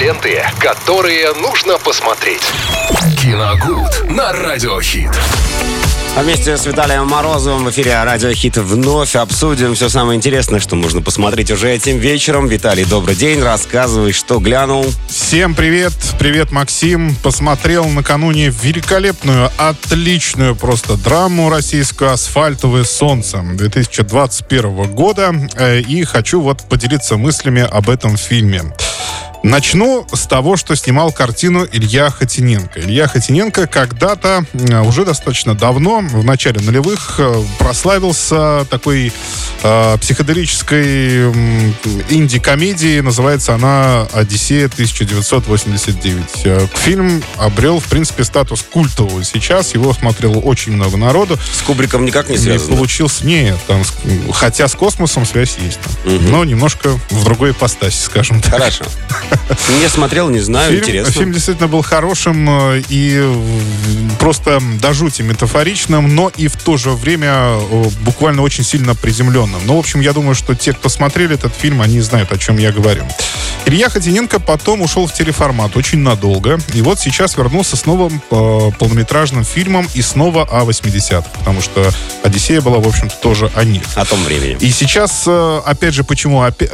ленты, которые нужно посмотреть. Киногуд на Радиохит. А вместе с Виталием Морозовым в эфире Радио Хит вновь обсудим все самое интересное, что можно посмотреть уже этим вечером. Виталий, добрый день. Рассказывай, что глянул. Всем привет. Привет, Максим. Посмотрел накануне великолепную, отличную просто драму российскую «Асфальтовое солнце» 2021 года. Э, и хочу вот поделиться мыслями об этом фильме. Начну с того, что снимал картину Илья Хотиненко. Илья Хотиненко когда-то, уже достаточно давно, в начале нулевых, э, прославился такой э, психоделической э, инди-комедией. Называется она «Одиссея 1989». Э, фильм обрел, в принципе, статус культового сейчас. Его смотрело очень много народу. С Кубриком никак не связано? Не получился, нет. Там, хотя с космосом связь есть. Там, угу. Но немножко в другой ипостаси, скажем так. Хорошо. Не смотрел, не знаю, фильм, интересно. Фильм действительно был хорошим э, и просто до жути метафоричным, но и в то же время э, буквально очень сильно приземленным. Ну, в общем, я думаю, что те, кто смотрели этот фильм, они знают, о чем я говорю. Илья Хотиненко потом ушел в телеформат очень надолго. И вот сейчас вернулся с новым э, полнометражным фильмом и снова о 80-х. Потому что «Одиссея» была, в общем-то, тоже о них. О том времени. И сейчас, э, опять же, почему опять,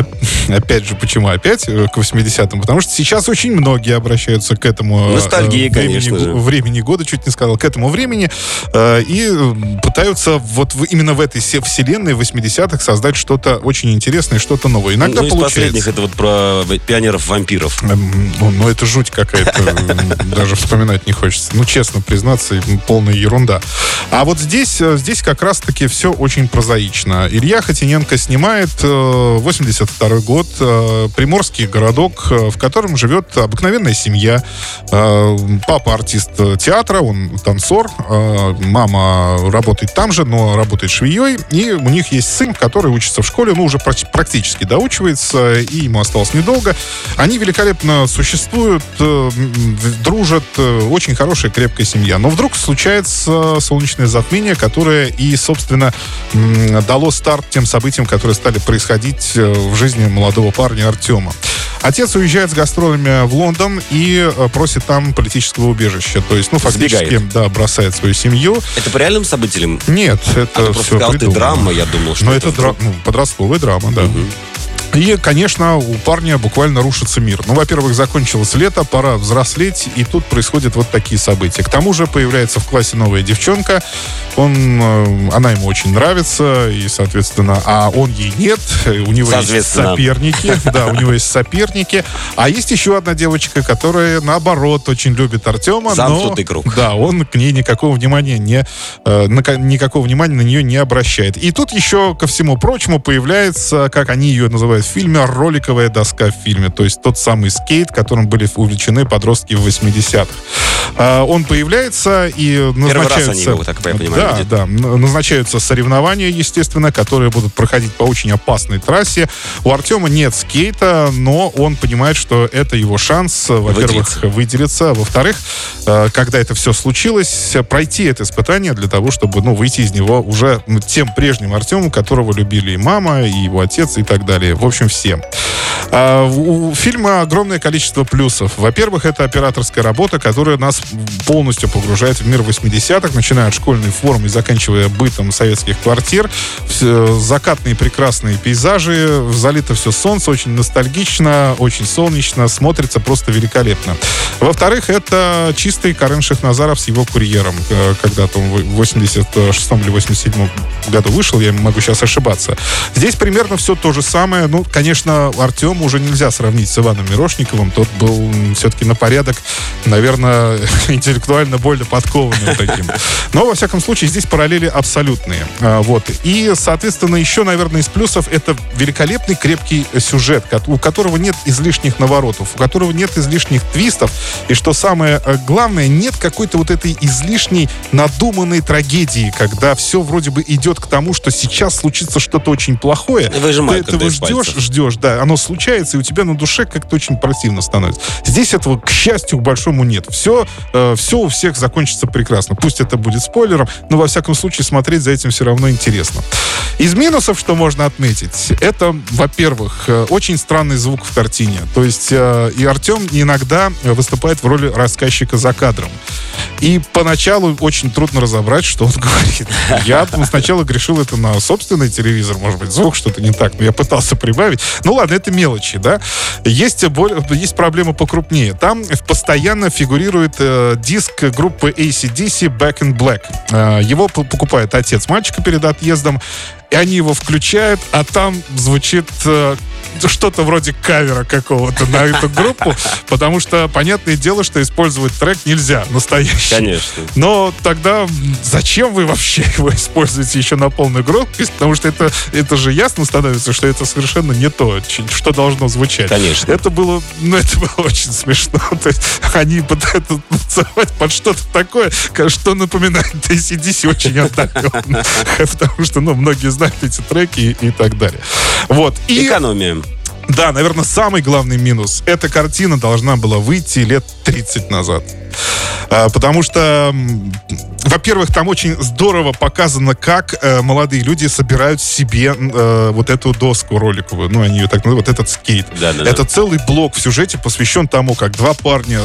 опять же, почему опять э, к 80-м? Потому что сейчас очень многие обращаются к этому... Э, Ностальгии, времени, конечно же. Времени года, чуть не сказал, к этому времени. Э, и пытаются вот в, именно в этой вселенной 80-х создать что-то очень интересное, что-то новое. Иногда ну, получается. из последних это вот про пионеров-вампиров. Эм, ну, ну, это жуть какая-то. Даже вспоминать не хочется. Ну, честно признаться, полная ерунда. А вот здесь, э, здесь как раз-таки все очень прозаично. Илья Хотиненко снимает 82 э, год, э, приморский городок, в котором живет обыкновенная семья. Папа артист театра, он танцор, мама работает там же, но работает швеей, и у них есть сын, который учится в школе, ну, уже практически доучивается, и ему осталось недолго. Они великолепно существуют, э, дружат, э, очень хорошая, крепкая семья. Но вдруг случается солнечное затмение, которое и, собственно, дало старт тем событиям, которые стали происходить э, в жизни молодого парня Артема. Отец уезжает с гастролями в Лондон и просит там политического убежища. То есть, ну, фактически, Сбегает. да, бросает свою семью. Это по реальным событиям? Нет, это а, все сказал, придумано. ты драма, я думал, что Но это, это дра... ну, подростковая драма, да. Угу. И, конечно, у парня буквально рушится мир. Ну, во-первых, закончилось лето, пора взрослеть, и тут происходят вот такие события. К тому же появляется в классе новая девчонка, он, э, она ему очень нравится, и, соответственно, а он ей нет, у него есть соперники, да, у него есть соперники, а есть еще одна девочка, которая, наоборот, очень любит Артема, но... круг. Да, он к ней никакого внимания не, э, никакого внимания на нее не обращает. И тут еще, ко всему прочему, появляется, как они ее называют, фильме роликовая доска в фильме, то есть тот самый скейт, которым были увлечены подростки в 80-х. А, он появляется и назначаются... Они его, так я понимаю, да, да, назначаются соревнования, естественно, которые будут проходить по очень опасной трассе. У Артема нет скейта, но он понимает, что это его шанс, во-первых, выделиться, а во-вторых, э, когда это все случилось, пройти это испытание для того, чтобы, ну, выйти из него уже тем прежним Артемом, которого любили и мама, и его отец, и так далее. В общем, все. А, у фильма огромное количество плюсов. Во-первых, это операторская работа, которая нас полностью погружает в мир 80-х, начиная от школьной формы и заканчивая бытом советских квартир. Закатные прекрасные пейзажи, залито все солнце, очень ностальгично, очень солнечно, смотрится просто великолепно. Во-вторых, это чистый Карен Шахназаров с его курьером. Э, когда-то он в 86 или 87 году вышел, я могу сейчас ошибаться. Здесь примерно все то же самое. Ну, конечно, Артем уже нельзя сравнить с Иваном Мирошниковым. Тот был все-таки на порядок, наверное, интеллектуально более подкованным таким. Но, во всяком случае, здесь параллели абсолютные. А, вот. И, соответственно, еще, наверное, из плюсов это великолепный крепкий сюжет, у которого нет излишних наворотов, у которого нет излишних твистов, И что самое э, главное, нет какой-то вот этой излишней надуманной трагедии, когда все вроде бы идет к тому, что сейчас случится что-то очень плохое. Выжимают, ты этого ждешь, ждешь, да, оно случается, и у тебя на душе как-то очень противно становится. Здесь этого, к счастью, к большому нет. Все, э, все у всех закончится прекрасно. Пусть это будет спойлером, но во всяком случае смотреть за этим все равно интересно. Из минусов, что можно отметить, это, во-первых, э, очень странный звук в картине. То есть э, и Артем иногда выступает в роли рассказчика за кадром. И поначалу очень трудно разобрать, что он говорит. Я сначала грешил это на собственный телевизор, может быть, звук что-то не так, но я пытался прибавить. Ну ладно, это мелочи, да. Есть, более, есть проблема покрупнее. Там постоянно фигурирует э, диск группы ACDC Back in Black. Э, его покупает отец мальчика перед отъездом и они его включают, а там звучит э, что-то вроде кавера какого-то на эту группу, потому что понятное дело, что использовать трек нельзя, настоящий. Конечно. Но тогда зачем вы вообще его используете еще на полную громкость? Потому что это, это же ясно становится, что это совершенно не то, что должно звучать. Конечно. Это было, ну, это было очень смешно. То есть они пытаются танцевать под что-то такое, что напоминает ACDC очень отдаленно. Потому что, ну, многие знают эти треки и, и так далее. Вот. И... Экономия. Да, наверное, самый главный минус. Эта картина должна была выйти лет 30 назад. А, потому что во-первых, там очень здорово показано, как э, молодые люди собирают себе э, вот эту доску роликовую, ну, они ее так называют, вот этот скейт. Да, да, Это да. целый блок в сюжете посвящен тому, как два парня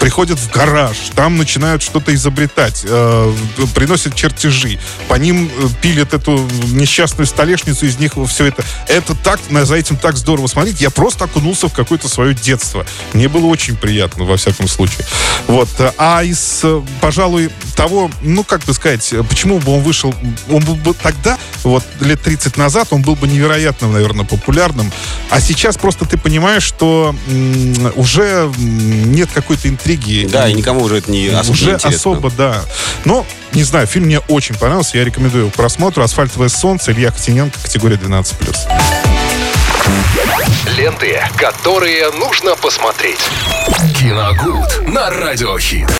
приходят в гараж, там начинают что-то изобретать, э, приносят чертежи, по ним пилят эту несчастную столешницу, из них все это. Это так, за этим так здорово смотреть. Я просто окунулся в какое-то свое детство. Мне было очень приятно, во всяком случае. Вот. А из, э, пожалуй, того, ну, как бы сказать, почему бы он вышел, он был бы тогда, вот лет 30 назад, он был бы невероятно, наверное, популярным, а сейчас просто ты понимаешь, что м, уже нет какой-то интриги. Да, и никому уже это не особо Уже интересно. особо, да. Но, не знаю, фильм мне очень понравился, я рекомендую его к просмотру. «Асфальтовое солнце», Илья Котененко, категория 12+. Ленты, которые нужно посмотреть. Киногуд на Радиохит.